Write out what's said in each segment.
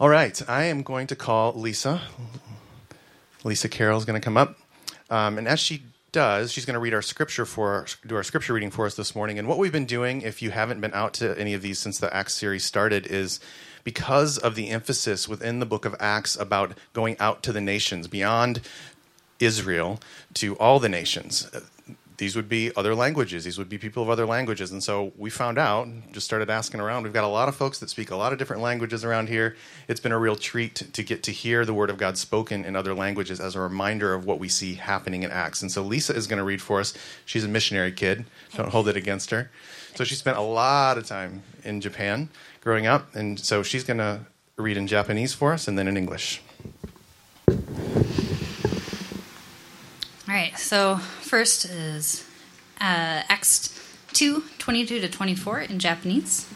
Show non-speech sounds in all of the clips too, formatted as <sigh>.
All right, I am going to call Lisa. Lisa Carroll is going to come up. Um, and as she does, she's going to read our scripture for do our scripture reading for us this morning. And what we've been doing, if you haven't been out to any of these since the Acts series started, is because of the emphasis within the book of Acts about going out to the nations, beyond Israel to all the nations these would be other languages. These would be people of other languages. And so we found out, just started asking around. We've got a lot of folks that speak a lot of different languages around here. It's been a real treat to get to hear the Word of God spoken in other languages as a reminder of what we see happening in Acts. And so Lisa is going to read for us. She's a missionary kid. Don't hold it against her. So she spent a lot of time in Japan growing up. And so she's going to read in Japanese for us and then in English. All right, so first is uh, Acts 2 22 to 24 in Japanese.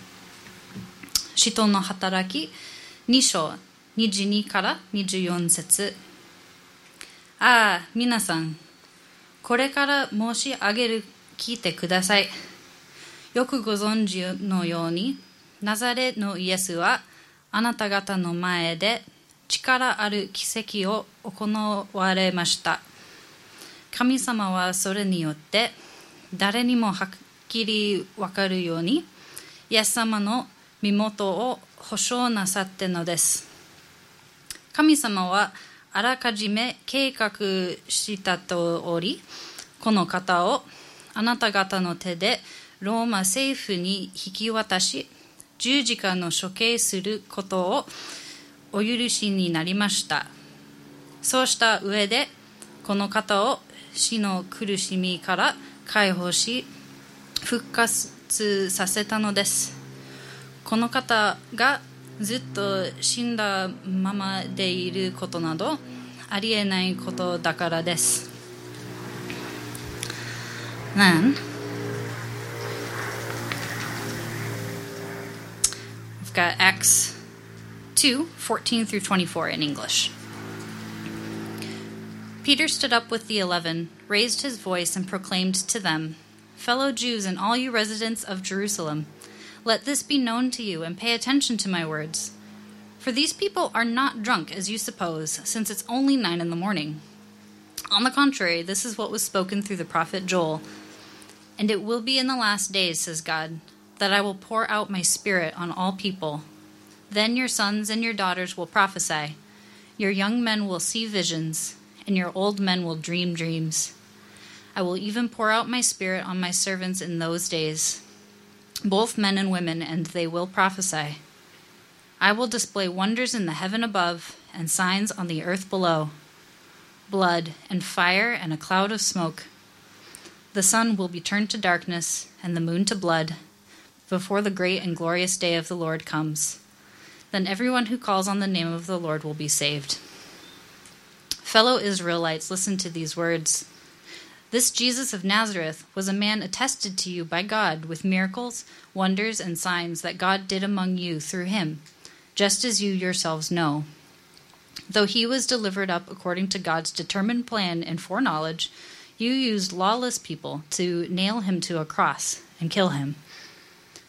使徒の働き2章22から24節ああ、皆さん、これから申し上げる聞いてください。よくご存知のように、ナザレのイエスはあなた方の前で力ある奇跡を行われました。神様はそれによって誰にもはっきりわかるようにイエス様の身元を保証なさってのです。神様はあらかじめ計画したとおりこの方をあなた方の手でローマ政府に引き渡し十字架の処刑することをお許しになりました。そうした上でこの方を死の苦しみから解放し復活させたのです。この方がずっと死んだままでいることなどありえないことだからです。Then we've got Acts 2 14 through 24 in English. Peter stood up with the eleven, raised his voice, and proclaimed to them, Fellow Jews and all you residents of Jerusalem, let this be known to you, and pay attention to my words. For these people are not drunk, as you suppose, since it's only nine in the morning. On the contrary, this is what was spoken through the prophet Joel. And it will be in the last days, says God, that I will pour out my spirit on all people. Then your sons and your daughters will prophesy, your young men will see visions and your old men will dream dreams. I will even pour out my spirit on my servants in those days, both men and women, and they will prophesy. I will display wonders in the heaven above and signs on the earth below blood and fire and a cloud of smoke. The sun will be turned to darkness and the moon to blood before the great and glorious day of the Lord comes. Then everyone who calls on the name of the Lord will be saved. Fellow Israelites, listen to these words. This Jesus of Nazareth was a man attested to you by God with miracles, wonders, and signs that God did among you through him, just as you yourselves know. Though he was delivered up according to God's determined plan and foreknowledge, you used lawless people to nail him to a cross and kill him.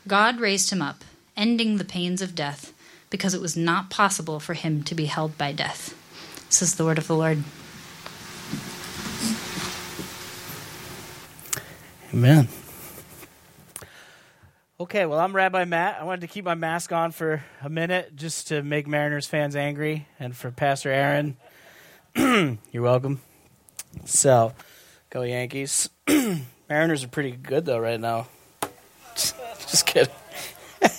God raised him up, ending the pains of death, because it was not possible for him to be held by death. This is the word of the Lord. Amen. Okay, well, I'm Rabbi Matt. I wanted to keep my mask on for a minute just to make Mariners fans angry, and for Pastor Aaron, <clears throat> you're welcome. So, go Yankees. <clears throat> Mariners are pretty good, though, right now. <laughs> just kidding. <laughs>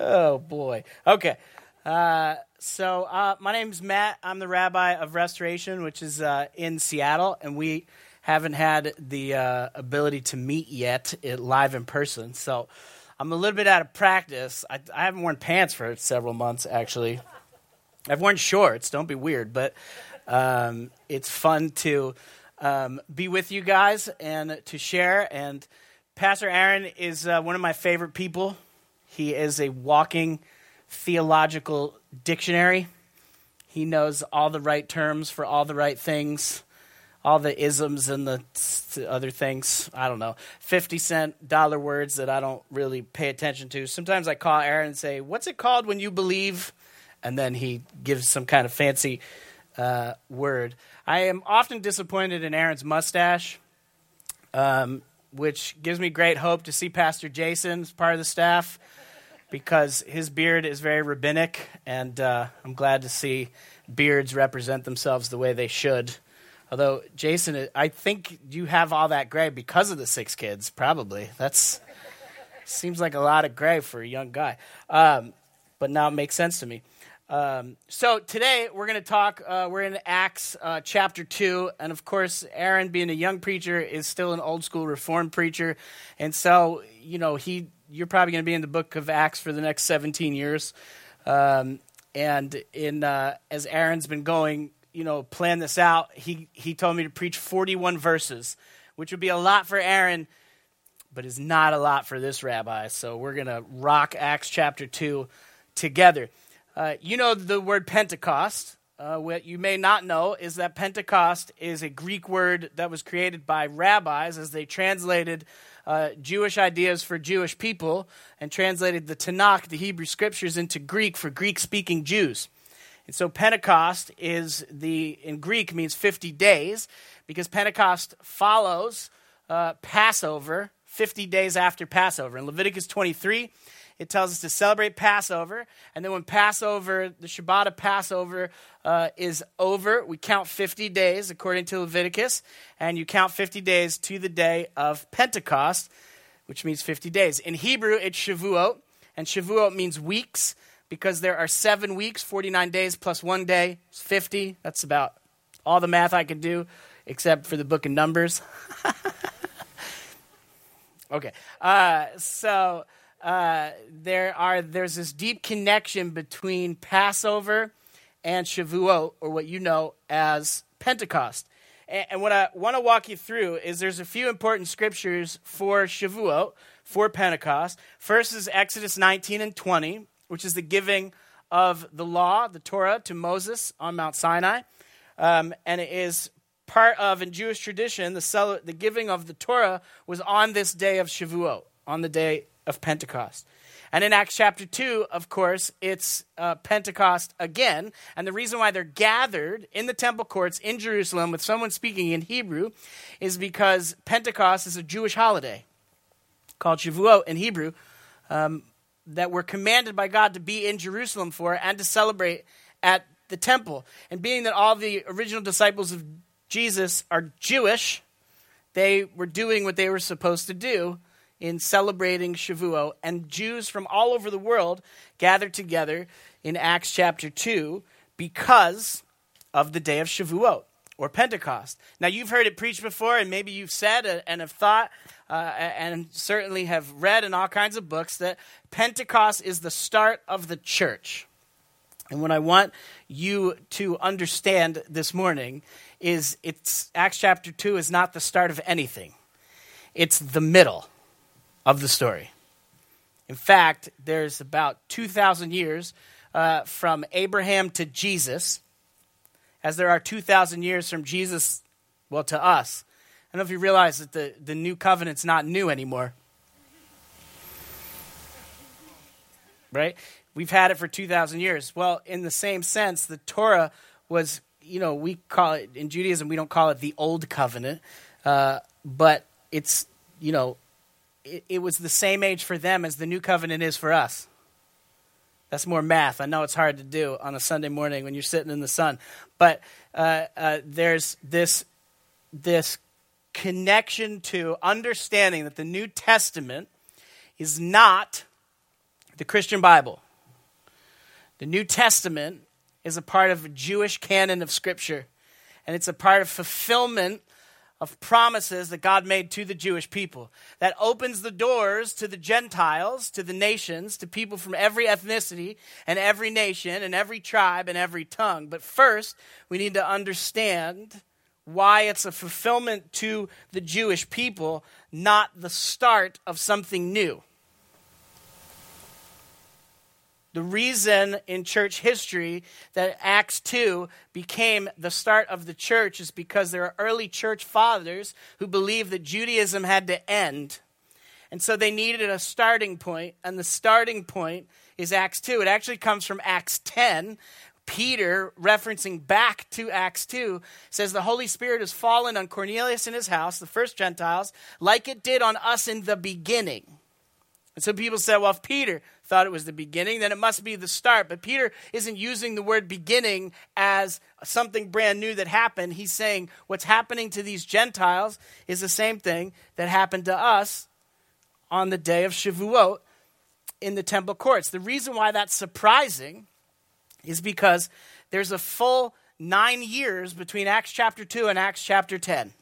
oh, boy. Okay. Uh, so, uh, my name's Matt. I'm the rabbi of Restoration, which is uh, in Seattle, and we haven't had the uh, ability to meet yet it, live in person. So, I'm a little bit out of practice. I, I, haven't worn pants for several months, actually. I've worn shorts. Don't be weird, but um, it's fun to um, be with you guys and to share. And Pastor Aaron is uh, one of my favorite people. He is a walking theological dictionary. He knows all the right terms for all the right things, all the isms and the other things. I don't know. 50 cent dollar words that I don't really pay attention to. Sometimes I call Aaron and say, What's it called when you believe? and then he gives some kind of fancy uh, word. I am often disappointed in Aaron's mustache, um, which gives me great hope to see Pastor Jason as part of the staff because his beard is very rabbinic, and uh, I'm glad to see beards represent themselves the way they should. Although Jason, I think you have all that gray because of the six kids. Probably that's seems like a lot of gray for a young guy, um, but now it makes sense to me. Um, so today we're going to talk. Uh, we're in Acts uh, chapter two, and of course, Aaron, being a young preacher, is still an old school Reformed preacher, and so you know he. You're probably going to be in the book of Acts for the next 17 years, um, and in uh, as Aaron's been going you know, plan this out, he, he told me to preach 41 verses, which would be a lot for Aaron, but is not a lot for this rabbi. So we're going to rock Acts chapter 2 together. Uh, you know the word Pentecost. Uh, what you may not know is that Pentecost is a Greek word that was created by rabbis as they translated uh, Jewish ideas for Jewish people and translated the Tanakh, the Hebrew scriptures, into Greek for Greek speaking Jews. And so Pentecost is the, in Greek, means 50 days because Pentecost follows uh, Passover 50 days after Passover. In Leviticus 23, it tells us to celebrate Passover. And then when Passover, the Shabbat of Passover uh, is over, we count 50 days according to Leviticus. And you count 50 days to the day of Pentecost, which means 50 days. In Hebrew, it's Shavuot. And Shavuot means weeks because there are seven weeks, 49 days plus one day, 50. That's about all the math I could do, except for the book of Numbers. <laughs> okay. Uh, so uh, there are there's this deep connection between Passover and Shavuot, or what you know as Pentecost. And, and what I want to walk you through is there's a few important scriptures for Shavuot, for Pentecost. First is Exodus 19 and 20 which is the giving of the law, the Torah, to Moses on Mount Sinai. Um, and it is part of, in Jewish tradition, the, cel- the giving of the Torah was on this day of Shavuot, on the day of Pentecost. And in Acts chapter 2, of course, it's uh, Pentecost again. And the reason why they're gathered in the temple courts in Jerusalem with someone speaking in Hebrew is because Pentecost is a Jewish holiday called Shavuot in Hebrew. Um, that we're commanded by God to be in Jerusalem for and to celebrate at the temple. And being that all the original disciples of Jesus are Jewish, they were doing what they were supposed to do in celebrating Shavuot. And Jews from all over the world gathered together in Acts chapter 2 because of the day of Shavuot or Pentecost. Now, you've heard it preached before, and maybe you've said and have thought, uh, and certainly have read in all kinds of books, that Pentecost is the start of the church. And what I want you to understand this morning is it's Acts chapter 2 is not the start of anything. It's the middle of the story. In fact, there's about 2,000 years uh, from Abraham to Jesus as there are 2,000 years from Jesus, well, to us. I don't know if you realize that the, the new covenant's not new anymore. Right? We've had it for 2,000 years. Well, in the same sense, the Torah was, you know, we call it, in Judaism, we don't call it the old covenant, uh, but it's, you know, it, it was the same age for them as the new covenant is for us. That's more math. I know it's hard to do on a Sunday morning when you're sitting in the sun, but uh, uh, there's this this connection to understanding that the New Testament is not the Christian Bible. The New Testament is a part of a Jewish canon of Scripture, and it's a part of fulfillment of promises that God made to the Jewish people. That opens the doors to the Gentiles, to the nations, to people from every ethnicity and every nation and every tribe and every tongue. But first, we need to understand why it's a fulfillment to the Jewish people, not the start of something new. The reason in church history that Acts 2 became the start of the church is because there are early church fathers who believed that Judaism had to end. And so they needed a starting point, and the starting point is Acts 2. It actually comes from Acts 10. Peter, referencing back to Acts 2, says the Holy Spirit has fallen on Cornelius and his house, the first Gentiles, like it did on us in the beginning. And so people said, well, if Peter thought it was the beginning, then it must be the start. But Peter isn't using the word beginning as something brand new that happened. He's saying what's happening to these Gentiles is the same thing that happened to us on the day of Shavuot in the temple courts. The reason why that's surprising is because there's a full nine years between Acts chapter 2 and Acts chapter 10.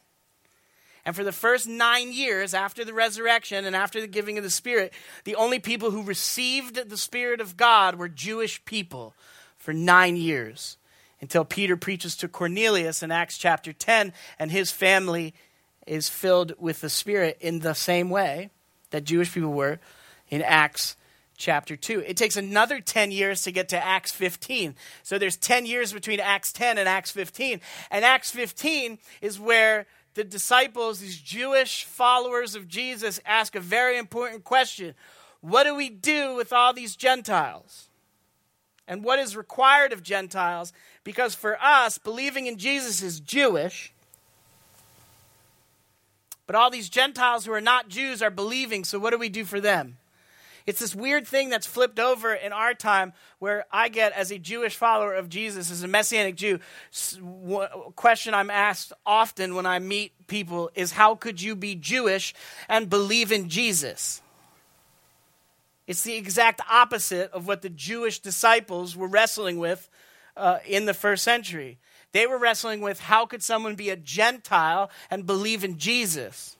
And for the first nine years after the resurrection and after the giving of the Spirit, the only people who received the Spirit of God were Jewish people for nine years until Peter preaches to Cornelius in Acts chapter 10, and his family is filled with the Spirit in the same way that Jewish people were in Acts chapter 2. It takes another 10 years to get to Acts 15. So there's 10 years between Acts 10 and Acts 15. And Acts 15 is where the disciples, these Jewish followers of Jesus, ask a very important question What do we do with all these Gentiles? And what is required of Gentiles? Because for us, believing in Jesus is Jewish. But all these Gentiles who are not Jews are believing, so what do we do for them? It's this weird thing that's flipped over in our time where I get, as a Jewish follower of Jesus, as a Messianic Jew, question I'm asked often when I meet people is how could you be Jewish and believe in Jesus? It's the exact opposite of what the Jewish disciples were wrestling with uh, in the first century. They were wrestling with how could someone be a Gentile and believe in Jesus?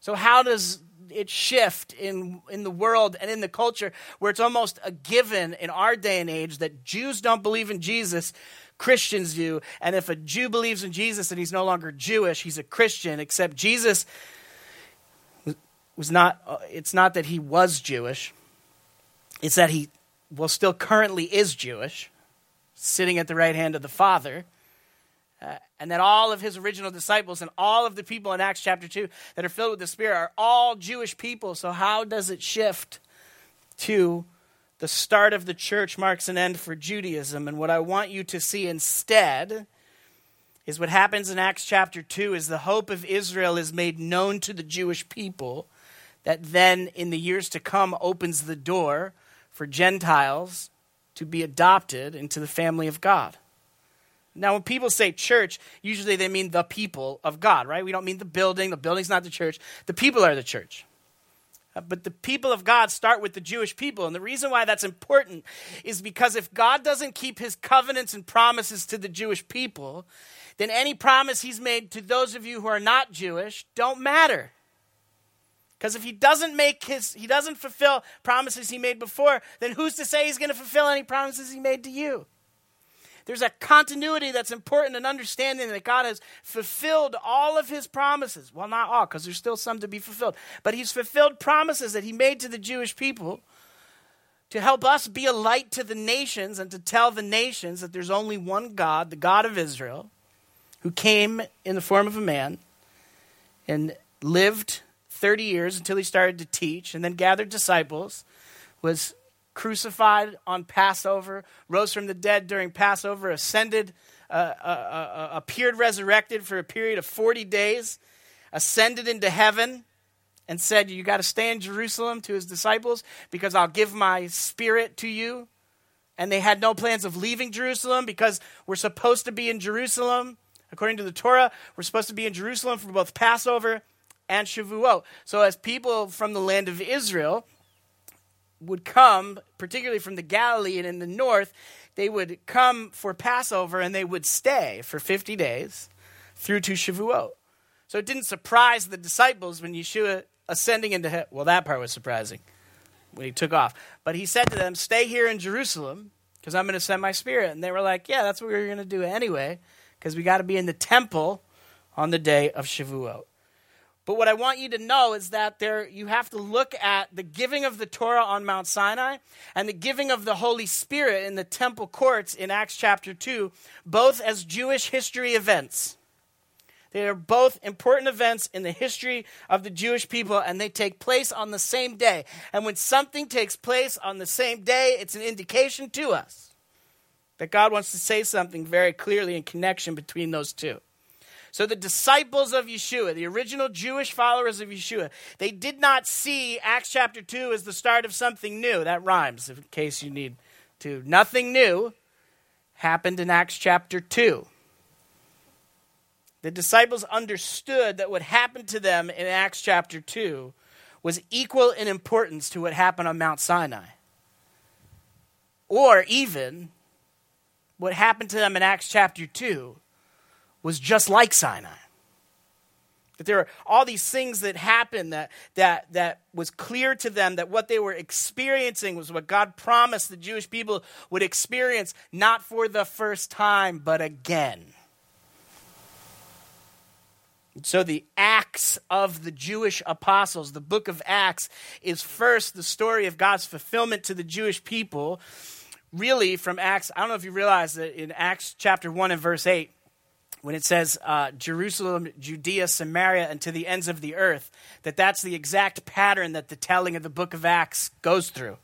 So, how does it shift in, in the world and in the culture where it's almost a given in our day and age that Jews don't believe in Jesus, Christians do. And if a Jew believes in Jesus and he's no longer Jewish, he's a Christian, except Jesus was not, uh, it's not that he was Jewish, it's that he, well, still currently is Jewish, sitting at the right hand of the Father. Uh, and that all of his original disciples and all of the people in Acts chapter 2 that are filled with the Spirit are all Jewish people. So, how does it shift to the start of the church marks an end for Judaism? And what I want you to see instead is what happens in Acts chapter 2 is the hope of Israel is made known to the Jewish people that then in the years to come opens the door for Gentiles to be adopted into the family of God. Now, when people say church, usually they mean the people of God, right? We don't mean the building. The building's not the church. The people are the church. Uh, but the people of God start with the Jewish people. And the reason why that's important is because if God doesn't keep his covenants and promises to the Jewish people, then any promise he's made to those of you who are not Jewish don't matter. Because if he doesn't make his, he doesn't fulfill promises he made before, then who's to say he's going to fulfill any promises he made to you? There's a continuity that's important in understanding that God has fulfilled all of his promises. Well, not all, because there's still some to be fulfilled. But he's fulfilled promises that he made to the Jewish people to help us be a light to the nations and to tell the nations that there's only one God, the God of Israel, who came in the form of a man and lived 30 years until he started to teach and then gathered disciples, was crucified on Passover, rose from the dead during Passover, ascended, uh, uh, uh, appeared resurrected for a period of 40 days, ascended into heaven, and said, You got to stay in Jerusalem to his disciples because I'll give my spirit to you. And they had no plans of leaving Jerusalem because we're supposed to be in Jerusalem. According to the Torah, we're supposed to be in Jerusalem for both Passover and Shavuot. So, as people from the land of Israel, would come, particularly from the Galilee and in the north, they would come for Passover and they would stay for 50 days through to Shavuot. So it didn't surprise the disciples when Yeshua ascending into heaven. Well, that part was surprising when he took off. But he said to them, Stay here in Jerusalem because I'm going to send my spirit. And they were like, Yeah, that's what we are going to do anyway because we got to be in the temple on the day of Shavuot. But what I want you to know is that there you have to look at the giving of the Torah on Mount Sinai and the giving of the Holy Spirit in the temple courts in Acts chapter 2, both as Jewish history events. They are both important events in the history of the Jewish people, and they take place on the same day. And when something takes place on the same day, it's an indication to us that God wants to say something very clearly in connection between those two. So the disciples of Yeshua, the original Jewish followers of Yeshua, they did not see Acts chapter 2 as the start of something new. That rhymes, in case you need to. Nothing new happened in Acts chapter 2. The disciples understood that what happened to them in Acts chapter 2 was equal in importance to what happened on Mount Sinai. Or even what happened to them in Acts chapter 2 was just like Sinai. That there are all these things that happened that, that, that was clear to them that what they were experiencing was what God promised the Jewish people would experience, not for the first time, but again. So, the Acts of the Jewish apostles, the book of Acts, is first the story of God's fulfillment to the Jewish people. Really, from Acts, I don't know if you realize that in Acts chapter 1 and verse 8, when it says uh, Jerusalem, Judea, Samaria, and to the ends of the earth, that that's the exact pattern that the telling of the book of Acts goes through.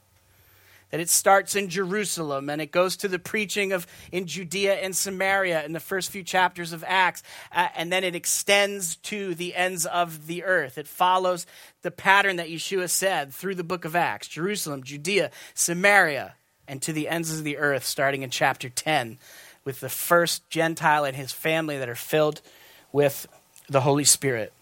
That it starts in Jerusalem and it goes to the preaching of in Judea and Samaria in the first few chapters of Acts, uh, and then it extends to the ends of the earth. It follows the pattern that Yeshua said through the book of Acts. Jerusalem, Judea, Samaria, and to the ends of the earth, starting in chapter 10, with the first Gentile and his family that are filled with the Holy Spirit.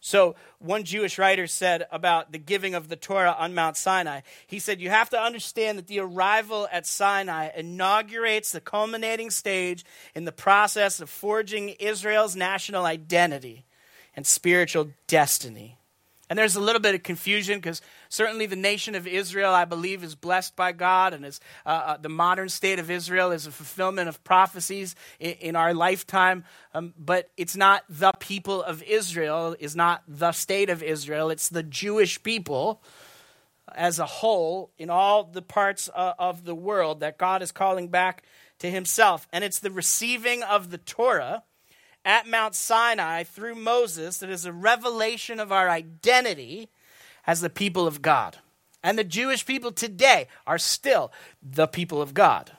So, one Jewish writer said about the giving of the Torah on Mount Sinai, he said, You have to understand that the arrival at Sinai inaugurates the culminating stage in the process of forging Israel's national identity and spiritual destiny. And there's a little bit of confusion because certainly the nation of Israel, I believe, is blessed by God, and is, uh, uh, the modern state of Israel is a fulfillment of prophecies in, in our lifetime. Um, but it's not the people of Israel, is not the state of Israel. It's the Jewish people as a whole in all the parts uh, of the world that God is calling back to Himself. And it's the receiving of the Torah at Mount Sinai through Moses that is a revelation of our identity as the people of God. And the Jewish people today are still the people of God.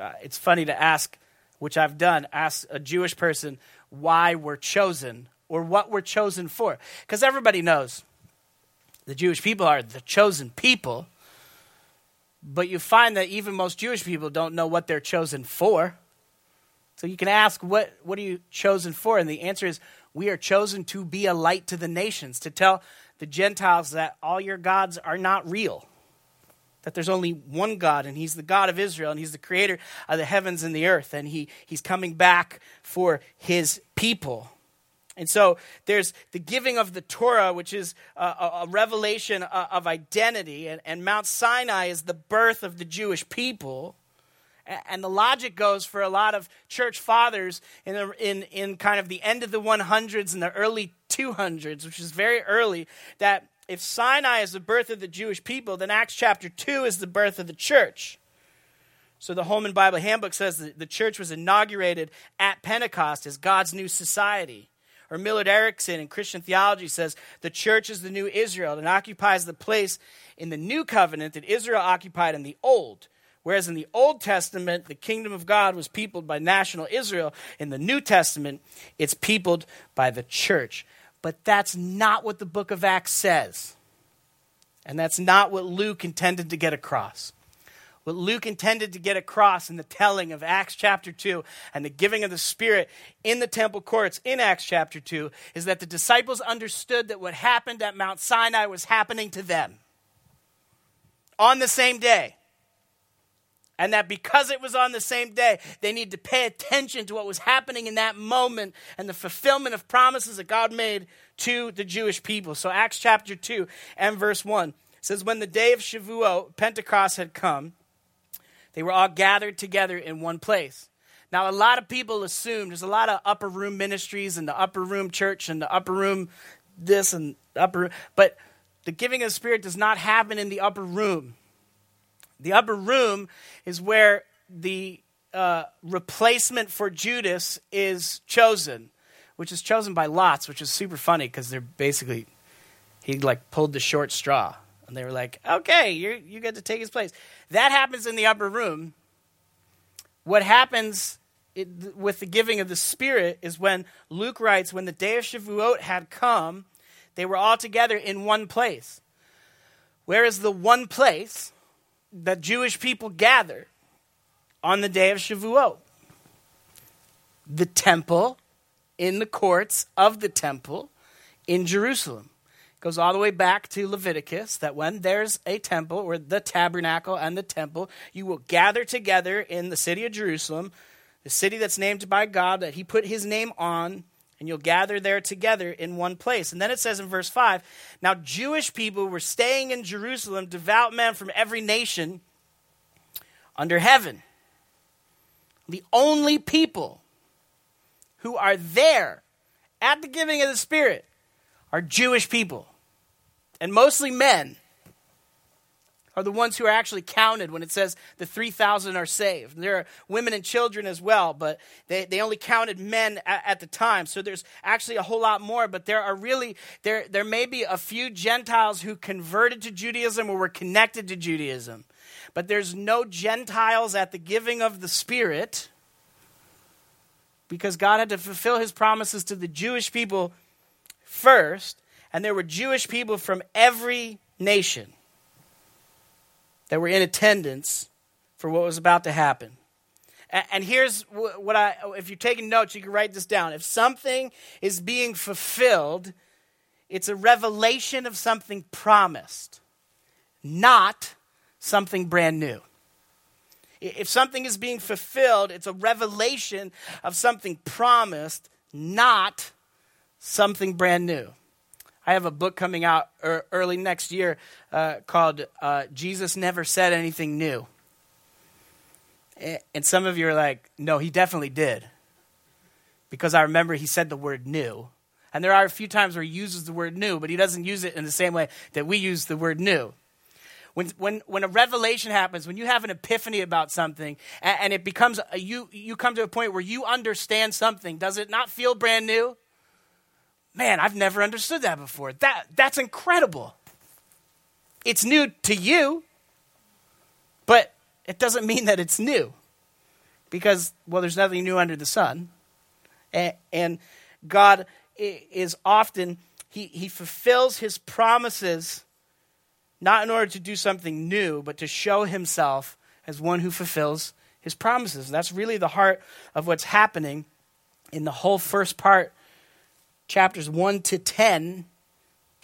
Uh, it's funny to ask, which I've done, ask a Jewish person why we're chosen or what we're chosen for. Because everybody knows the Jewish people are the chosen people, but you find that even most Jewish people don't know what they're chosen for. So you can ask, what, what are you chosen for? And the answer is, we are chosen to be a light to the nations, to tell the Gentiles that all your gods are not real, that there's only one God, and He's the God of Israel, and He's the creator of the heavens and the earth, and he, He's coming back for His people. And so there's the giving of the Torah, which is a, a revelation of identity, and, and Mount Sinai is the birth of the Jewish people. And the logic goes for a lot of church fathers in, the, in, in kind of the end of the 100s and the early 200s, which is very early, that if Sinai is the birth of the Jewish people, then Acts chapter 2 is the birth of the church. So the Holman Bible Handbook says that the church was inaugurated at Pentecost as God's new society. Or Millard Erickson in Christian theology says the church is the new Israel and occupies the place in the new covenant that Israel occupied in the old. Whereas in the Old Testament, the kingdom of God was peopled by national Israel, in the New Testament, it's peopled by the church. But that's not what the book of Acts says. And that's not what Luke intended to get across. What Luke intended to get across in the telling of Acts chapter 2 and the giving of the Spirit in the temple courts in Acts chapter 2 is that the disciples understood that what happened at Mount Sinai was happening to them on the same day and that because it was on the same day, they need to pay attention to what was happening in that moment and the fulfillment of promises that God made to the Jewish people. So, Acts chapter 2 and verse 1 says, When the day of Shavuot, Pentecost, had come, they were all gathered together in one place. Now, a lot of people assume there's a lot of upper room ministries and the upper room church and the upper room this and upper but the giving of the Spirit does not happen in the upper room. The upper room is where the uh, replacement for Judas is chosen, which is chosen by lots, which is super funny because they're basically, he like pulled the short straw. And they were like, okay, you you get to take his place. That happens in the upper room. What happens it, with the giving of the Spirit is when Luke writes, when the day of Shavuot had come, they were all together in one place. Where is the one place that Jewish people gather on the day of Shavuot? The temple, in the courts of the temple in Jerusalem goes all the way back to Leviticus that when there's a temple or the tabernacle and the temple, you will gather together in the city of Jerusalem, the city that's named by God that he put his name on, and you'll gather there together in one place. And then it says in verse 5 Now Jewish people were staying in Jerusalem, devout men from every nation under heaven. The only people who are there at the giving of the Spirit are Jewish people and mostly men, are the ones who are actually counted when it says the 3,000 are saved. There are women and children as well, but they, they only counted men at, at, the time. So there's actually a whole lot more, but there are really, there, there may be a few Gentiles who converted to Judaism or were connected to Judaism. But there's no Gentiles at the giving of the Spirit because God had to fulfill his promises to the Jewish people first and there were Jewish people from every nation that were in attendance for what was about to happen. And here's what I, if you're taking notes, you can write this down. If something is being fulfilled, it's a revelation of something promised, not something brand new. If something is being fulfilled, it's a revelation of something promised, not something brand new. I have a book coming out early next year uh, called uh, Jesus Never Said Anything New. And some of you are like, no, he definitely did. Because I remember he said the word new. And there are a few times where he uses the word new, but he doesn't use it in the same way that we use the word new. When, when, when a revelation happens, when you have an epiphany about something, and, and it becomes, a, you, you come to a point where you understand something, does it not feel brand new? Man, I've never understood that before. That, that's incredible. It's new to you, but it doesn't mean that it's new. Because, well, there's nothing new under the sun. And, and God is often, he, he fulfills his promises not in order to do something new, but to show himself as one who fulfills his promises. That's really the heart of what's happening in the whole first part chapters 1 to 10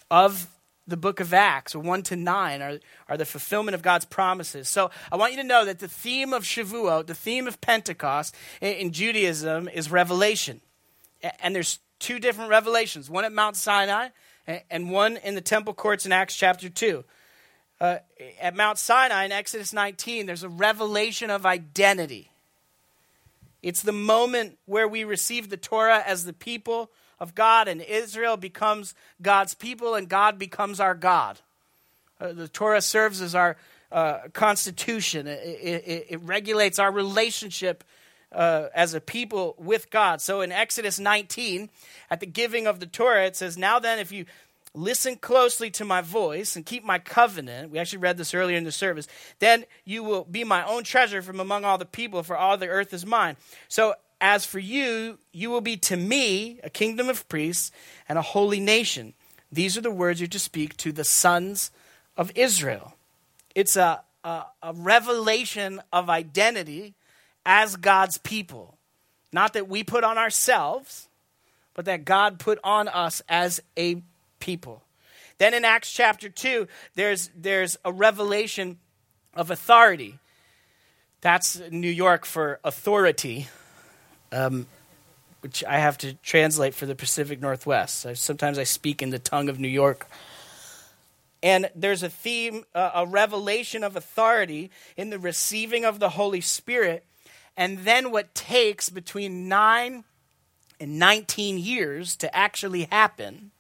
of the book of Acts, or 1 to 9, are, are the fulfillment of God's promises. So I want you to know that the theme of Shavuot, the theme of Pentecost in, in Judaism, is revelation. And there's two different revelations one at Mount Sinai and one in the temple courts in Acts chapter 2. Uh, at Mount Sinai in Exodus 19, there's a revelation of identity. It's the moment where we receive the Torah as the people of God, and Israel becomes God's people, and God becomes our God. Uh, the Torah serves as our uh, constitution, it, it, it, regulates our relationship uh, as a people with God. So in Exodus 19, at the giving of the Torah, it says, Now then, if you listen closely to my voice and keep my covenant, we actually read this earlier in the service, then you will be my own treasure from among all the people, for all the earth is mine. So as for you, you will be to me a kingdom of priests and a holy nation. These are the words you're to speak to the sons of Israel. It's a, a, a revelation of identity as God's people. Not that we put on ourselves, but that God put on us as a people. Then in Acts chapter 2, there's, there's a revelation of authority. That's New York for authority um, which I have to translate for the Pacific Northwest. So sometimes I speak in the tongue of New York. And there's a theme, uh, a revelation of authority in the receiving of the Holy Spirit. And then what takes between 9 and 19 years to actually happen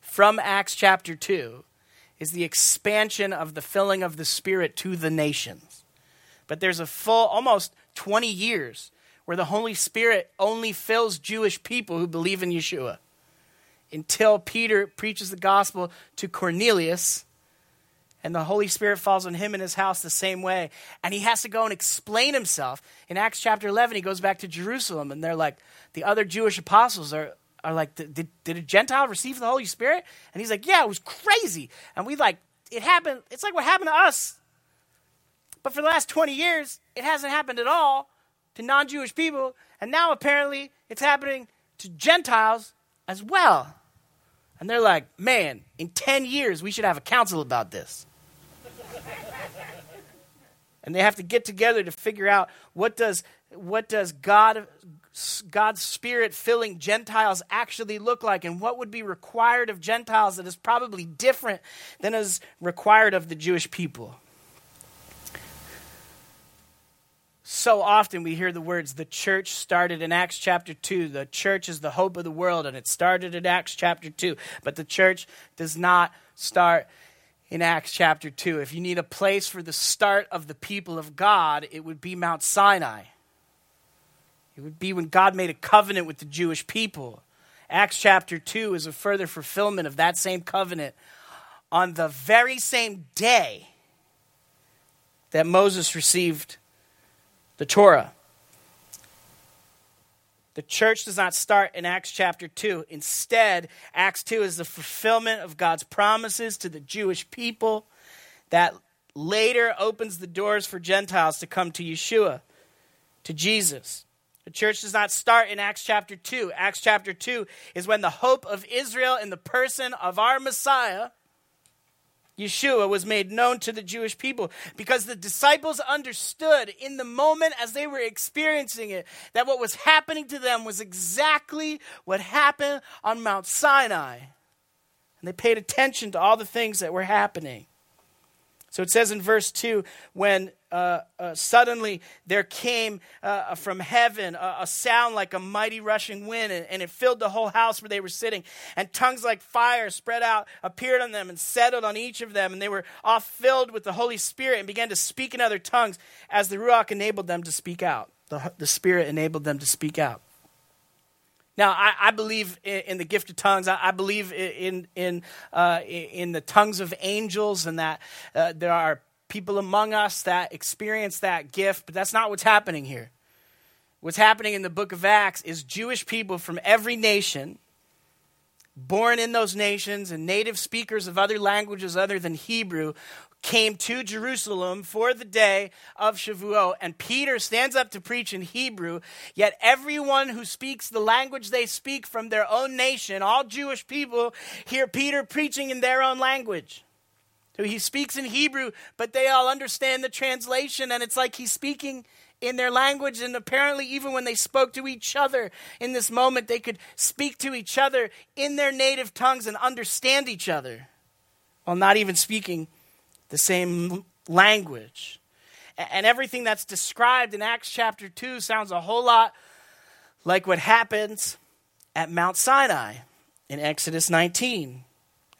from Acts chapter 2 is the expansion of the filling of the Spirit to the nations. But there's a full, almost 20 years where the Holy Spirit only fills Jewish people who believe in Yeshua. Until Peter preaches the gospel to Cornelius, and the Holy Spirit falls on him and his house the same way. And he has to go and explain himself. In Acts chapter 11, he goes back to Jerusalem, and they're like, the other Jewish apostles are, are like, did, did a Gentile receive the Holy Spirit? And he's like, yeah, it was crazy. And we like, it happened, it's like what happened to us. But for the last 20 years, it hasn't happened at all to non Jewish people. And now apparently it's happening to Gentiles as well. And they're like, man, in 10 years, we should have a council about this <laughs> and they have to get together to figure out what does what does God God's spirit filling Gentiles actually look like and what would be required of Gentiles that is probably different than is required of the Jewish people. So often we hear the words, the church started in Acts chapter 2. The church is the hope of the world, and it started in Acts chapter 2. But the church does not start in Acts chapter 2. If you need a place for the start of the people of God, it would be Mount Sinai. It would be when God made a covenant with the Jewish people. Acts chapter 2 is a further fulfillment of that same covenant on the very same day that Moses received the Torah. The church does not start in Acts chapter 2. Instead, Acts 2 is the fulfillment of God's promises to the Jewish people that later opens the doors for Gentiles to come to Yeshua, to Jesus. The church does not start in Acts chapter 2. Acts chapter 2 is when the hope of Israel in the person of our Messiah Yeshua was made known to the Jewish people because the disciples understood in the moment as they were experiencing it that what was happening to them was exactly what happened on Mount Sinai. And they paid attention to all the things that were happening. So it says in verse 2 when uh, uh, suddenly there came uh, from heaven a, a, sound like a mighty rushing wind, and, and, it filled the whole house where they were sitting. And tongues like fire spread out, appeared on them, and settled on each of them. And they were all filled with the Holy Spirit and began to speak in other tongues as the Ruach enabled them to speak out. The, the Spirit enabled them to speak out. Now, I, I believe in, in, the gift of tongues. I, I believe in in uh, in the tongues of angels, and that uh, there are people among us that experience that gift. But that's not what's happening here. What's happening in the book of Acts is Jewish people from every nation, born in those nations, and native speakers of other languages other than Hebrew, came to Jerusalem for the day of Shavuot, and Peter stands up to preach in Hebrew, yet everyone who speaks the language they speak from their own nation, all Jewish people, hear Peter preaching in their own language. So he speaks in Hebrew, but they all understand the translation, and it's like he's speaking in their language. And apparently, even when they spoke to each other in this moment, they could speak to each other in their native tongues and understand each other while not even speaking the same language. And everything that's described in Acts chapter 2 sounds a whole lot like what happens at Mount Sinai in Exodus 19.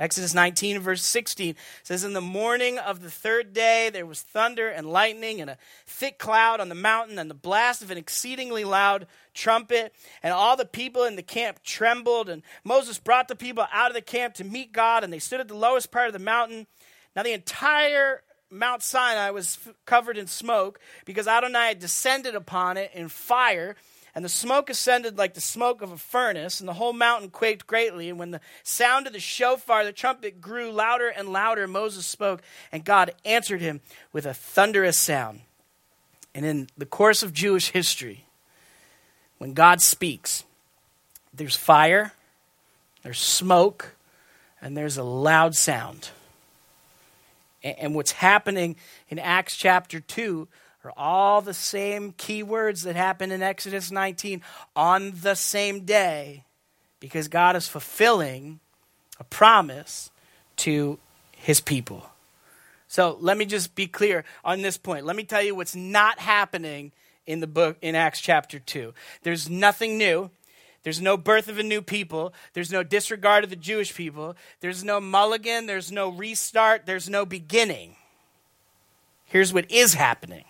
Exodus 19, verse 16 says, In the morning of the third day there was thunder and lightning and a thick cloud on the mountain and the blast of an exceedingly loud trumpet. And all the people in the camp trembled. And Moses brought the people out of the camp to meet God, and they stood at the lowest part of the mountain. Now, the entire Mount Sinai was covered in smoke because Adonai descended upon it in fire, and the smoke ascended like the smoke of a furnace, and the whole mountain quaked greatly. And when the sound of the shofar, the trumpet, grew louder and louder, Moses spoke, and God answered him with a thunderous sound. And in the course of Jewish history, when God speaks, there's fire, there's smoke, and there's a loud sound. And what's happening in Acts chapter 2 are all the same key words that happened in Exodus 19 on the same day because God is fulfilling a promise to his people. So let me just be clear on this point. Let me tell you what's not happening in the book in Acts chapter 2. There's nothing new. There's no birth of a new people. There's no disregard of the Jewish people. There's no mulligan. There's no restart. There's no beginning. Here's what is happening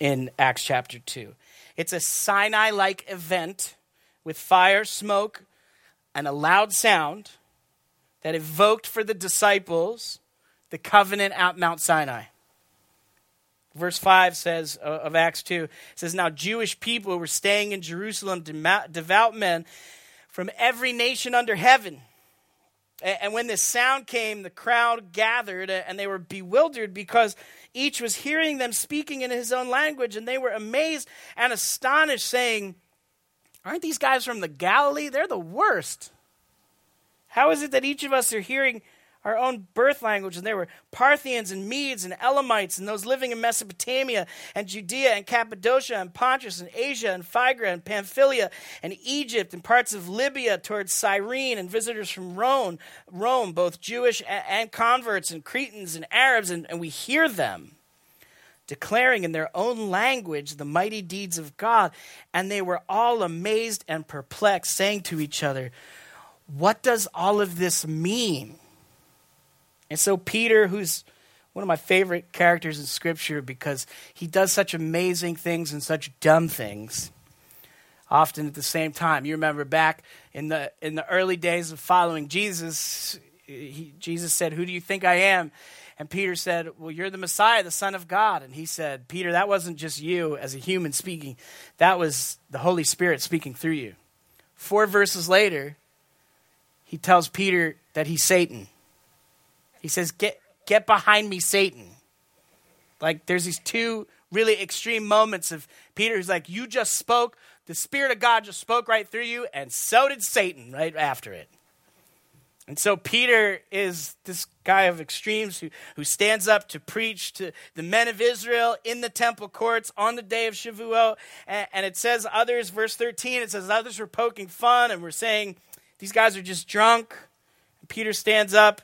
in Acts chapter 2. It's a Sinai like event with fire, smoke, and a loud sound that evoked for the disciples the covenant at Mount Sinai. Verse 5 says uh, of Acts 2 says, Now Jewish people were staying in Jerusalem, devout men from every nation under heaven. And when this sound came, the crowd gathered and they were bewildered because each was hearing them speaking in his own language. And they were amazed and astonished, saying, Aren't these guys from the Galilee? They're the worst. How is it that each of us are hearing our own birth language. And there were Parthians and Medes and Elamites and those living in Mesopotamia and Judea and Cappadocia and Pontus and Asia and Phrygia and Pamphylia and Egypt and parts of Libya towards Cyrene and visitors from Rome, Rome both Jewish and converts and Cretans and Arabs. And, and we hear them declaring in their own language the mighty deeds of God. And they were all amazed and perplexed, saying to each other, What does all of this mean? And so, Peter, who's one of my favorite characters in Scripture because he does such amazing things and such dumb things, often at the same time. You remember back in the, in the early days of following Jesus, he, Jesus said, Who do you think I am? And Peter said, Well, you're the Messiah, the Son of God. And he said, Peter, that wasn't just you as a human speaking, that was the Holy Spirit speaking through you. Four verses later, he tells Peter that he's Satan. He says, Get, get behind me, Satan. Like there's these two really extreme moments of Peter who's like, You just spoke, the Spirit of God just spoke right through you, and so did Satan right after it. And so Peter is this guy of extremes who, who stands up to preach to the men of Israel in the temple courts on the day of Shavuot. And, and it says others, verse 13, it says others were poking fun and were saying, these guys are just drunk. And Peter stands up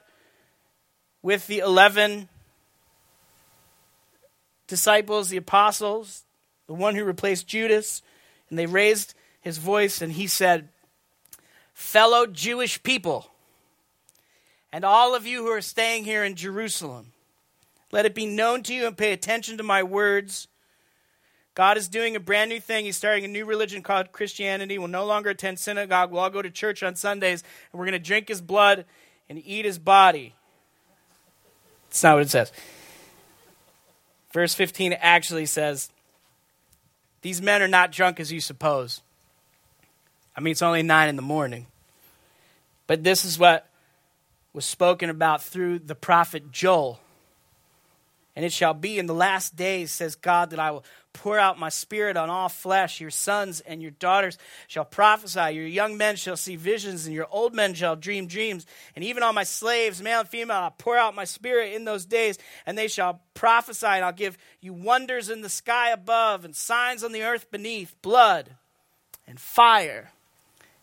with the 11 disciples, the apostles, the one who replaced Judas, and they raised his voice and he said, Fellow Jewish people, and all of you who are staying here in Jerusalem, let it be known to you and pay attention to my words. God is doing a brand new thing. He's starting a new religion called Christianity. We'll no longer attend synagogue. We'll all go to church on Sundays, and we're going to drink his blood and eat his body. It's not what it says. Verse 15 actually says, These men are not drunk as you suppose. I mean, it's only nine in the morning. But this is what was spoken about through the prophet Joel. And it shall be in the last days, says God, that I will pour out my spirit on all flesh. Your sons and your daughters shall prophesy. Your young men shall see visions, and your old men shall dream dreams. And even on my slaves, male and female, I'll pour out my spirit in those days, and they shall prophesy. And I'll give you wonders in the sky above, and signs on the earth beneath blood, and fire,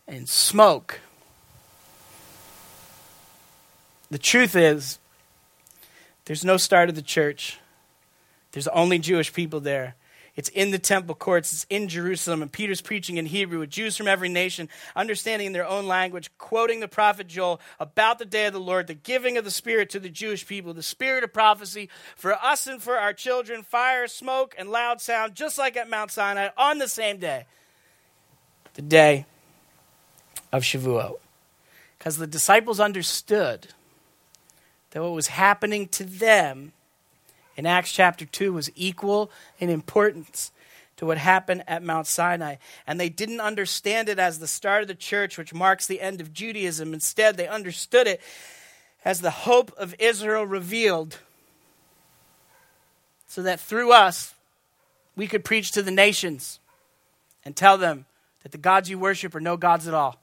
and smoke. The truth is, there's no start of the church. There's only Jewish people there. It's in the temple courts. It's in Jerusalem. And Peter's preaching in Hebrew with Jews from every nation, understanding in their own language, quoting the prophet Joel about the day of the Lord, the giving of the Spirit to the Jewish people, the spirit of prophecy for us and for our children, fire, smoke, and loud sound, just like at Mount Sinai on the same day, the day of Shavuot. Because the disciples understood that what was happening to them in Acts chapter 2 was equal in importance to what happened at Mount Sinai. And they didn't understand it as the start of the church, which marks the end of Judaism. Instead, they understood it as the hope of Israel revealed, so that through us, we could preach to the nations and tell them that the gods you worship are no gods at all.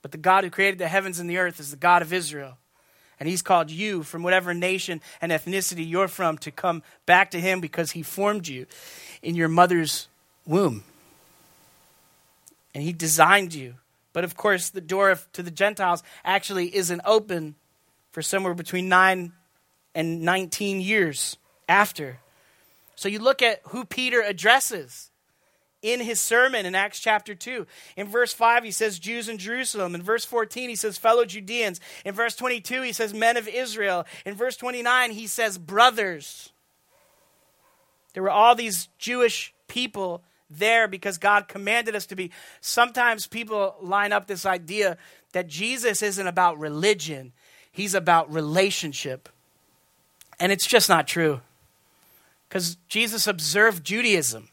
But the God who created the heavens and the earth is the God of Israel. And he's called you from whatever nation and ethnicity you're from to come back to him because he formed you in your mother's womb. And he designed you. But of course, the door to the Gentiles actually isn't open for somewhere between 9 and 19 years after. So you look at who Peter addresses in his sermon in Acts chapter 2. In verse 5, he says Jews in Jerusalem. In verse 14, he says fellow Judeans. In verse 22, he says men of Israel. In verse 29, he says brothers. There were all these Jewish people there because God commanded us to be. Sometimes people line up this idea that Jesus isn't about religion, he's about relationship. And it's just not true. Because Jesus observed Judaism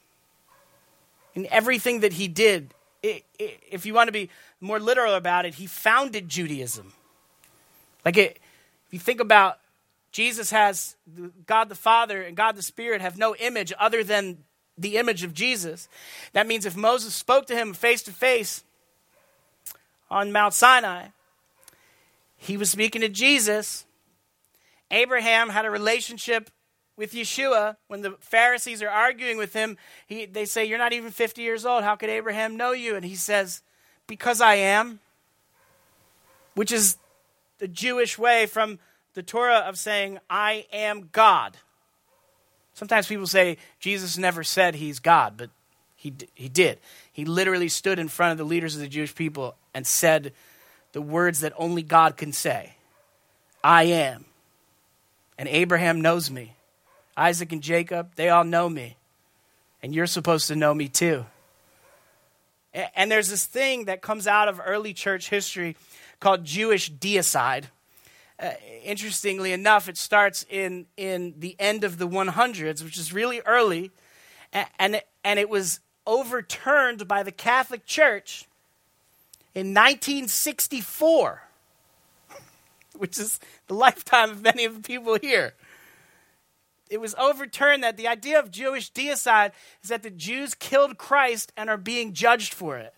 in everything that he did. If you want to be more literal about it, he founded Judaism. Like, it, if you think about Jesus has God the Father and God the Spirit have no image other than the image of Jesus. That means if Moses spoke to him face to face on Mount Sinai, he was speaking to Jesus. Abraham had a relationship with Yeshua. When the Pharisees are arguing with him, he, they say, You're not even 50 years old. How could Abraham know you? And he says, Because I am, which is the Jewish way from the Torah of saying, I am God. Sometimes people say Jesus never said he's God, but he, he did. He literally stood in front of the leaders of the Jewish people and said the words that only God can say I am. And Abraham knows me. Isaac and Jacob, they all know me. And you're supposed to know me too. And there's this thing that comes out of early church history called Jewish deicide uh, interestingly enough, it starts in, in the end of the 100s, which is really early, and, and, and it was overturned by the Catholic Church in 1964, <laughs> which is the lifetime of many of the people here. It was overturned that the idea of Jewish deicide is that the Jews killed Christ and are being judged for it.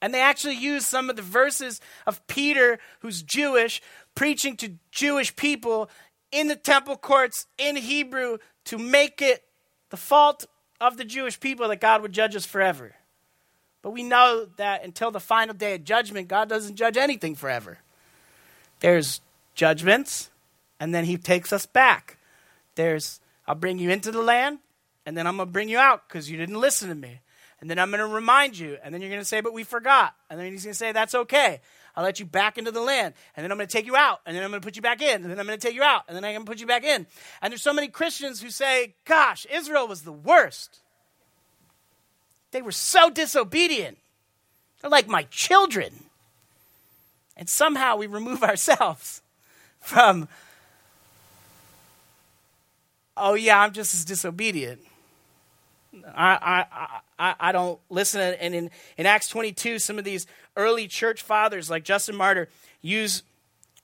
And they actually use some of the verses of Peter, who's Jewish, preaching to Jewish people in the temple courts in Hebrew to make it the fault of the Jewish people that God would judge us forever. But we know that until the final day of judgment, God doesn't judge anything forever. There's judgments, and then He takes us back. There's, I'll bring you into the land, and then I'm going to bring you out because you didn't listen to me. And then I'm going to remind you. And then you're going to say, but we forgot. And then he's going to say, that's okay. I'll let you back into the land. And then I'm going to take you out. And then I'm going to put you back in. And then I'm going to take you out. And then I'm going to put you back in. And there's so many Christians who say, gosh, Israel was the worst. They were so disobedient. They're like my children. And somehow we remove <laughs> ourselves from, oh, yeah, I'm just as disobedient. I, I, I, I don't listen. And in, in Acts 22, some of these early church fathers, like Justin Martyr, use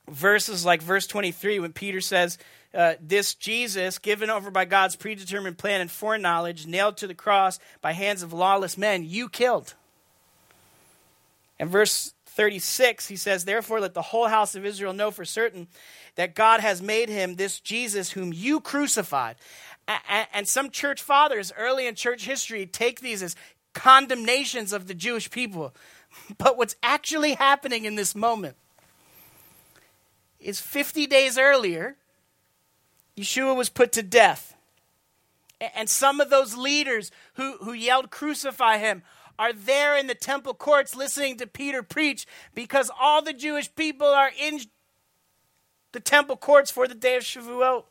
verses like verse 23 when Peter says, uh, This Jesus, given over by God's predetermined plan and foreknowledge, nailed to the cross by hands of lawless men, you killed. And verse 36, he says, Therefore, let the whole house of Israel know for certain that God has made him this Jesus whom you crucified. And some church fathers early in church history take these as condemnations of the Jewish people. <laughs> But what's actually happening in this moment is 50 days earlier, Yeshua was put to death. And some of those leaders who, who yelled, Crucify him, are there in the temple courts listening to Peter preach because all the Jewish people are in the temple courts for the day of Shavuot.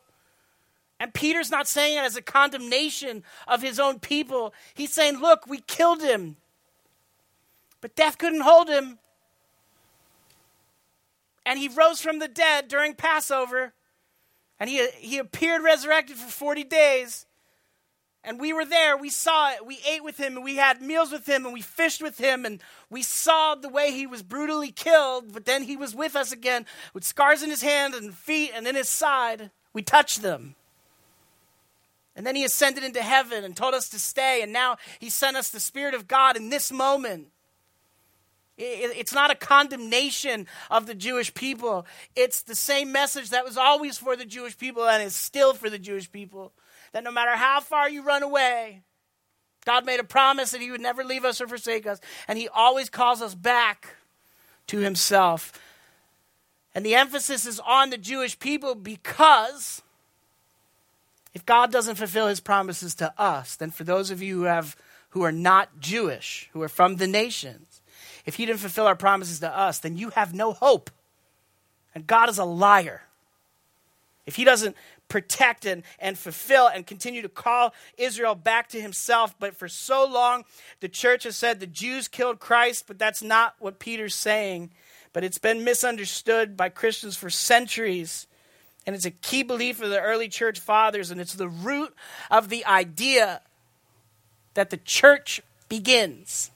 And Peter's not saying it as a condemnation of his own people. He's saying, look, we killed him. But death couldn't hold him. And he rose from the dead during Passover. And he, he appeared resurrected for 40 days. And we were there. We saw it. We ate with him and we had meals with him and we fished with him and we saw the way he was brutally killed. But then he was with us again with scars in his hand and feet and in his side. We touched them. And then he ascended into heaven and told us to stay. And now he sent us the Spirit of God in this moment. It's not a condemnation of the Jewish people. It's the same message that was always for the Jewish people and is still for the Jewish people. That no matter how far you run away, God made a promise that He would never leave us or forsake us. And He always calls us back to Himself. And the emphasis is on the Jewish people because if God doesn't fulfill his promises to us, then for those of you who have who are not Jewish, who are from the nations, if he didn't fulfill our promises to us, then you have no hope. And God is a liar. If he doesn't protect and, and fulfill and continue to call Israel back to himself. But for so long, the church has said the Jews killed Christ, but that's not what Peter's saying. But it's been misunderstood by Christians for centuries. And it's a key belief of the early church fathers, and it's the root of the idea that the church begins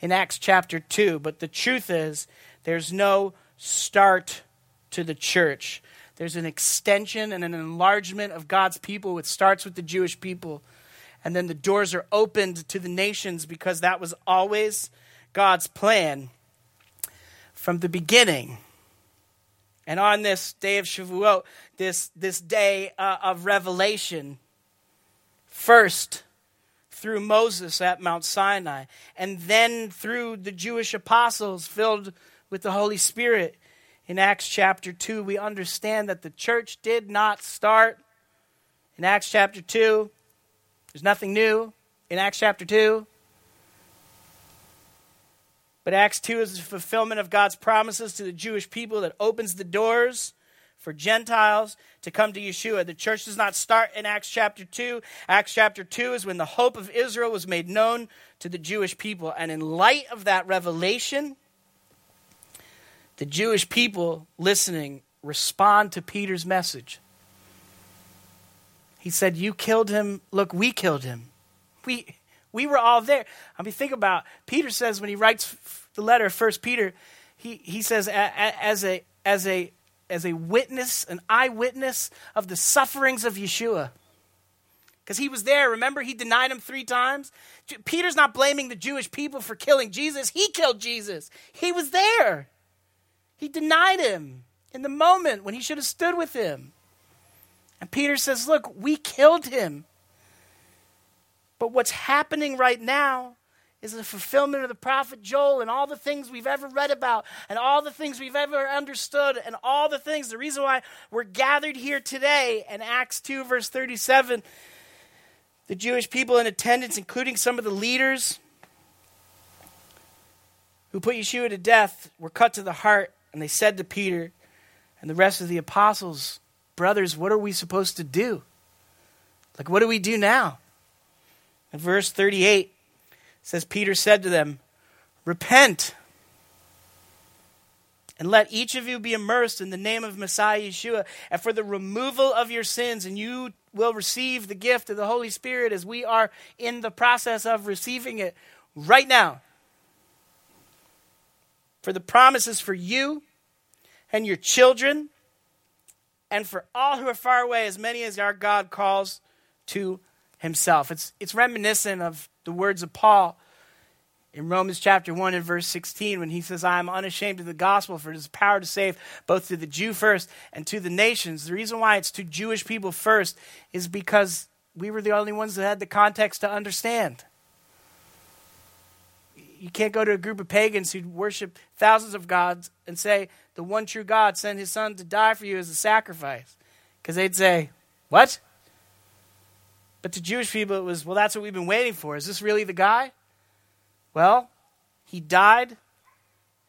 in Acts chapter 2. But the truth is, there's no start to the church. There's an extension and an enlargement of God's people. It starts with the Jewish people. And then the doors are opened to the nations because that was always God's plan from the beginning. And on this day of Shavuot, this, this day uh, of revelation, first through Moses at Mount Sinai, and then through the Jewish apostles filled with the Holy Spirit in Acts chapter 2, we understand that the church did not start in Acts chapter 2. There's nothing new in Acts chapter 2. But Acts 2 is the fulfillment of God's promises to the Jewish people that opens the doors for Gentiles to come to Yeshua. The church does not start in Acts chapter 2. Acts chapter 2 is when the hope of Israel was made known to the Jewish people. And in light of that revelation, the Jewish people listening respond to Peter's message. He said, You killed him. Look, we killed him. We, we were all there. I mean, think about Peter says when he writes the letter, First Peter, he, he says as a as a as a witness, an eyewitness of the sufferings of Yeshua. Because he was there. Remember, he denied him three times. Peter's not blaming the Jewish people for killing Jesus. He killed Jesus. He was there. He denied him in the moment when he should have stood with him. And Peter says, Look, we killed him. But what's happening right now is the fulfillment of the prophet Joel and all the things we've ever read about and all the things we've ever understood and all the things. The reason why we're gathered here today in Acts 2, verse 37, the Jewish people in attendance, including some of the leaders who put Yeshua to death, were cut to the heart. And they said to Peter and the rest of the apostles, Brothers, what are we supposed to do? Like, what do we do now? In verse 38 says, Peter said to them, Repent and let each of you be immersed in the name of Messiah Yeshua, and for the removal of your sins, and you will receive the gift of the Holy Spirit as we are in the process of receiving it right now. For the promises for you and your children, and for all who are far away, as many as our God calls to himself. It's, it's reminiscent of the words of Paul in Romans chapter 1 and verse 16 when he says, I am unashamed of the gospel, for it is power to save both to the Jew first and to the nations. The reason why it's to Jewish people first is because we were the only ones that had the context to understand. You can't go to a group of pagans who worship thousands of gods and say, The one true God sent his son to die for you as a sacrifice. Because they'd say, What? But to Jewish people, it was, well, that's what we've been waiting for. Is this really the guy? Well, he died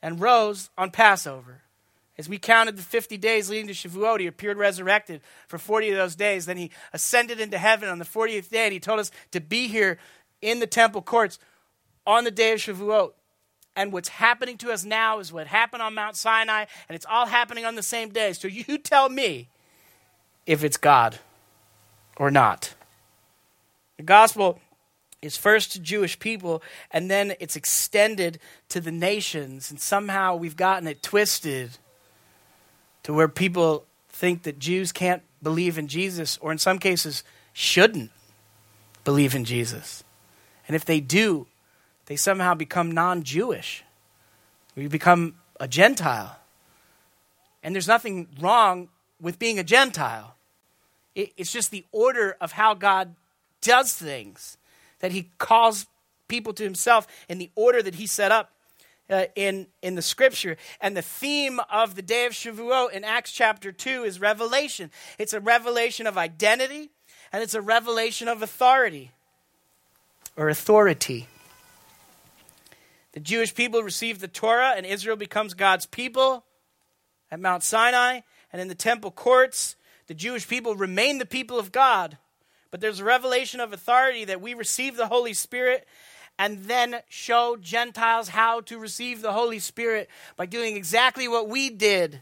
and rose on Passover. As we counted the 50 days leading to Shavuot, he appeared resurrected for 40 of those days. Then he ascended into heaven on the 40th day, and he told us to be here in the temple courts on the day of Shavuot. And what's happening to us now is what happened on Mount Sinai, and it's all happening on the same day. So you tell me if it's God or not. The gospel is first to Jewish people, and then it's extended to the nations. And somehow we've gotten it twisted to where people think that Jews can't believe in Jesus, or in some cases, shouldn't believe in Jesus. And if they do, they somehow become non Jewish. We become a Gentile. And there's nothing wrong with being a Gentile. it's just the order of how God does things, that he calls people to himself in the order that he set up uh, in, in the scripture. And the theme of the day of Shavuot in Acts chapter 2 is revelation. It's a revelation of identity, and it's a revelation of authority or authority. The Jewish people receive the Torah, and Israel becomes God's people at Mount Sinai and in the temple courts the Jewish people remain the people of God, but there's a revelation of authority that we receive the Holy Spirit and then show Gentiles how to receive the Holy Spirit by doing exactly what we did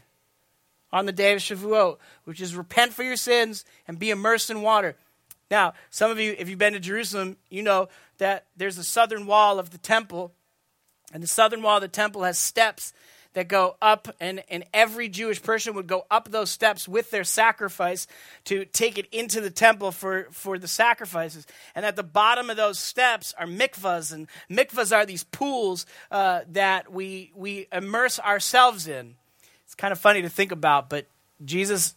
on the day of Shavuot, which is repent for your sins and be immersed in water. Now, some of you, if you've been to Jerusalem, you know that there's a southern wall of the temple, and the southern wall of the temple has steps that go up, and, and every Jewish person would go up those steps with their sacrifice to take it into the temple for, for the sacrifices. And at the bottom of those steps are mikvahs, and mikvahs are these pools uh, that we, we immerse ourselves in. It's kind of funny to think about, but Jesus,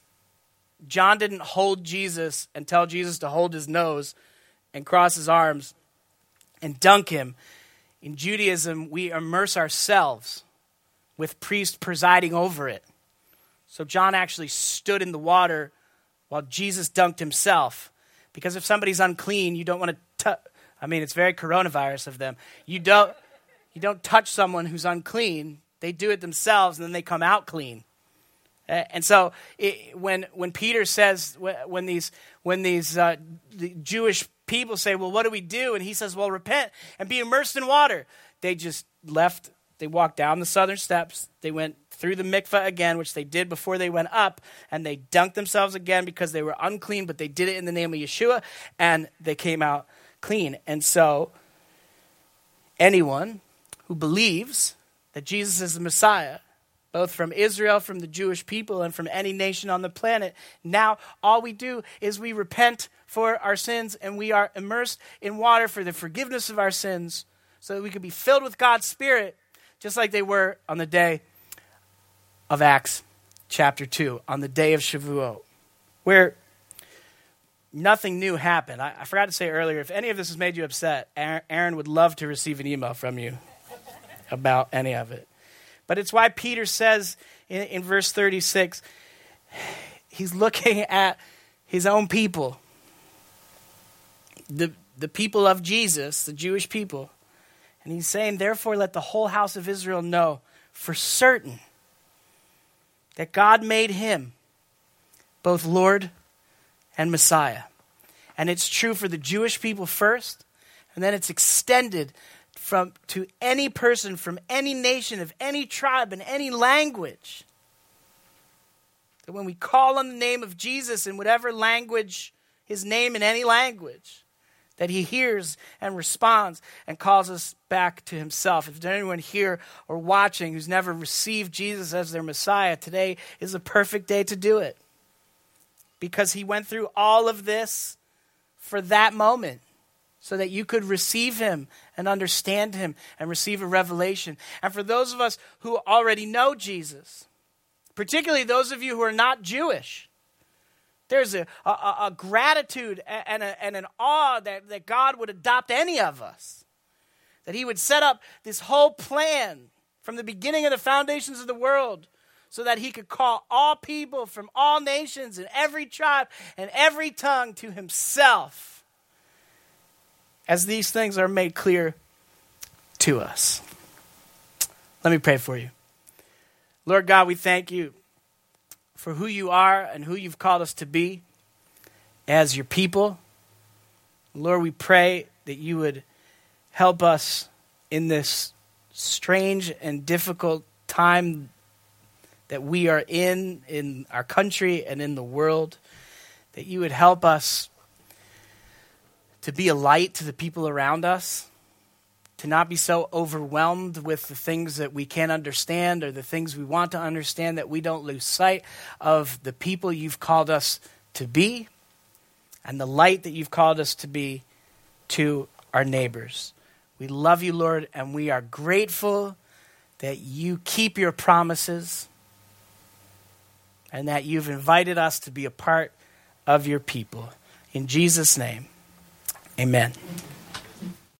John didn't hold Jesus and tell Jesus to hold his nose and cross his arms and dunk him. In Judaism, we immerse ourselves with priest presiding over it. So John actually stood in the water while Jesus dunked himself. Because if somebody's unclean, you don't want to touch. I mean, it's very coronavirus of them. You don't, you don't touch someone who's unclean. They do it themselves and then they come out clean. And so it, when, when Peter says, when these, when these uh, the Jewish people say, well, what do we do? And he says, well, repent and be immersed in water. They just left they walked down the southern steps. They went through the mikveh again, which they did before they went up, and they dunked themselves again because they were unclean, but they did it in the name of Yeshua, and they came out clean. And so, anyone who believes that Jesus is the Messiah, both from Israel, from the Jewish people, and from any nation on the planet, now all we do is we repent for our sins and we are immersed in water for the forgiveness of our sins so that we can be filled with God's Spirit just like they were on the day of Acts chapter 2, on the day of Shavuot, where nothing new happened. I, I, forgot to say earlier, if any of this has made you upset, Aaron would love to receive an email from you about any of it. But it's why Peter says in, in verse 36, he's looking at his own people, the, the people of Jesus, the Jewish people, and he's saying, Therefore, let the whole house of Israel know for certain that God made him both Lord and Messiah. And it's true for the Jewish people first, and then it's extended from, to any person from any nation, of any tribe, and any language. That when we call on the name of Jesus in whatever language, his name in any language, that he hears and responds and calls us back to himself. If there's anyone here or watching who's never received Jesus as their Messiah, today is a perfect day to do it. Because he went through all of this for that moment so that you could receive him and understand him and receive a revelation. And for those of us who already know Jesus, particularly those of you who are not Jewish, there's a, a, a gratitude and, a, and an awe that, that God would adopt any of us. That He would set up this whole plan from the beginning of the foundations of the world so that He could call all people from all nations and every tribe and every tongue to Himself as these things are made clear to us. Let me pray for you. Lord God, we thank you for who you are and who you've called us to be as your people. Lord, we pray that you would help us in this strange and difficult time that we are in, in our country and in the world, that you would help us to be a light to the people around us to not be so overwhelmed with the things that we can't understand or the things we want to understand that we don't lose sight of the people you've called us to be and the light that you've called us to be to our neighbors. We love you, Lord, and we are grateful that you keep your promises and that you've invited us to be a part of your people. In Jesus' name, amen.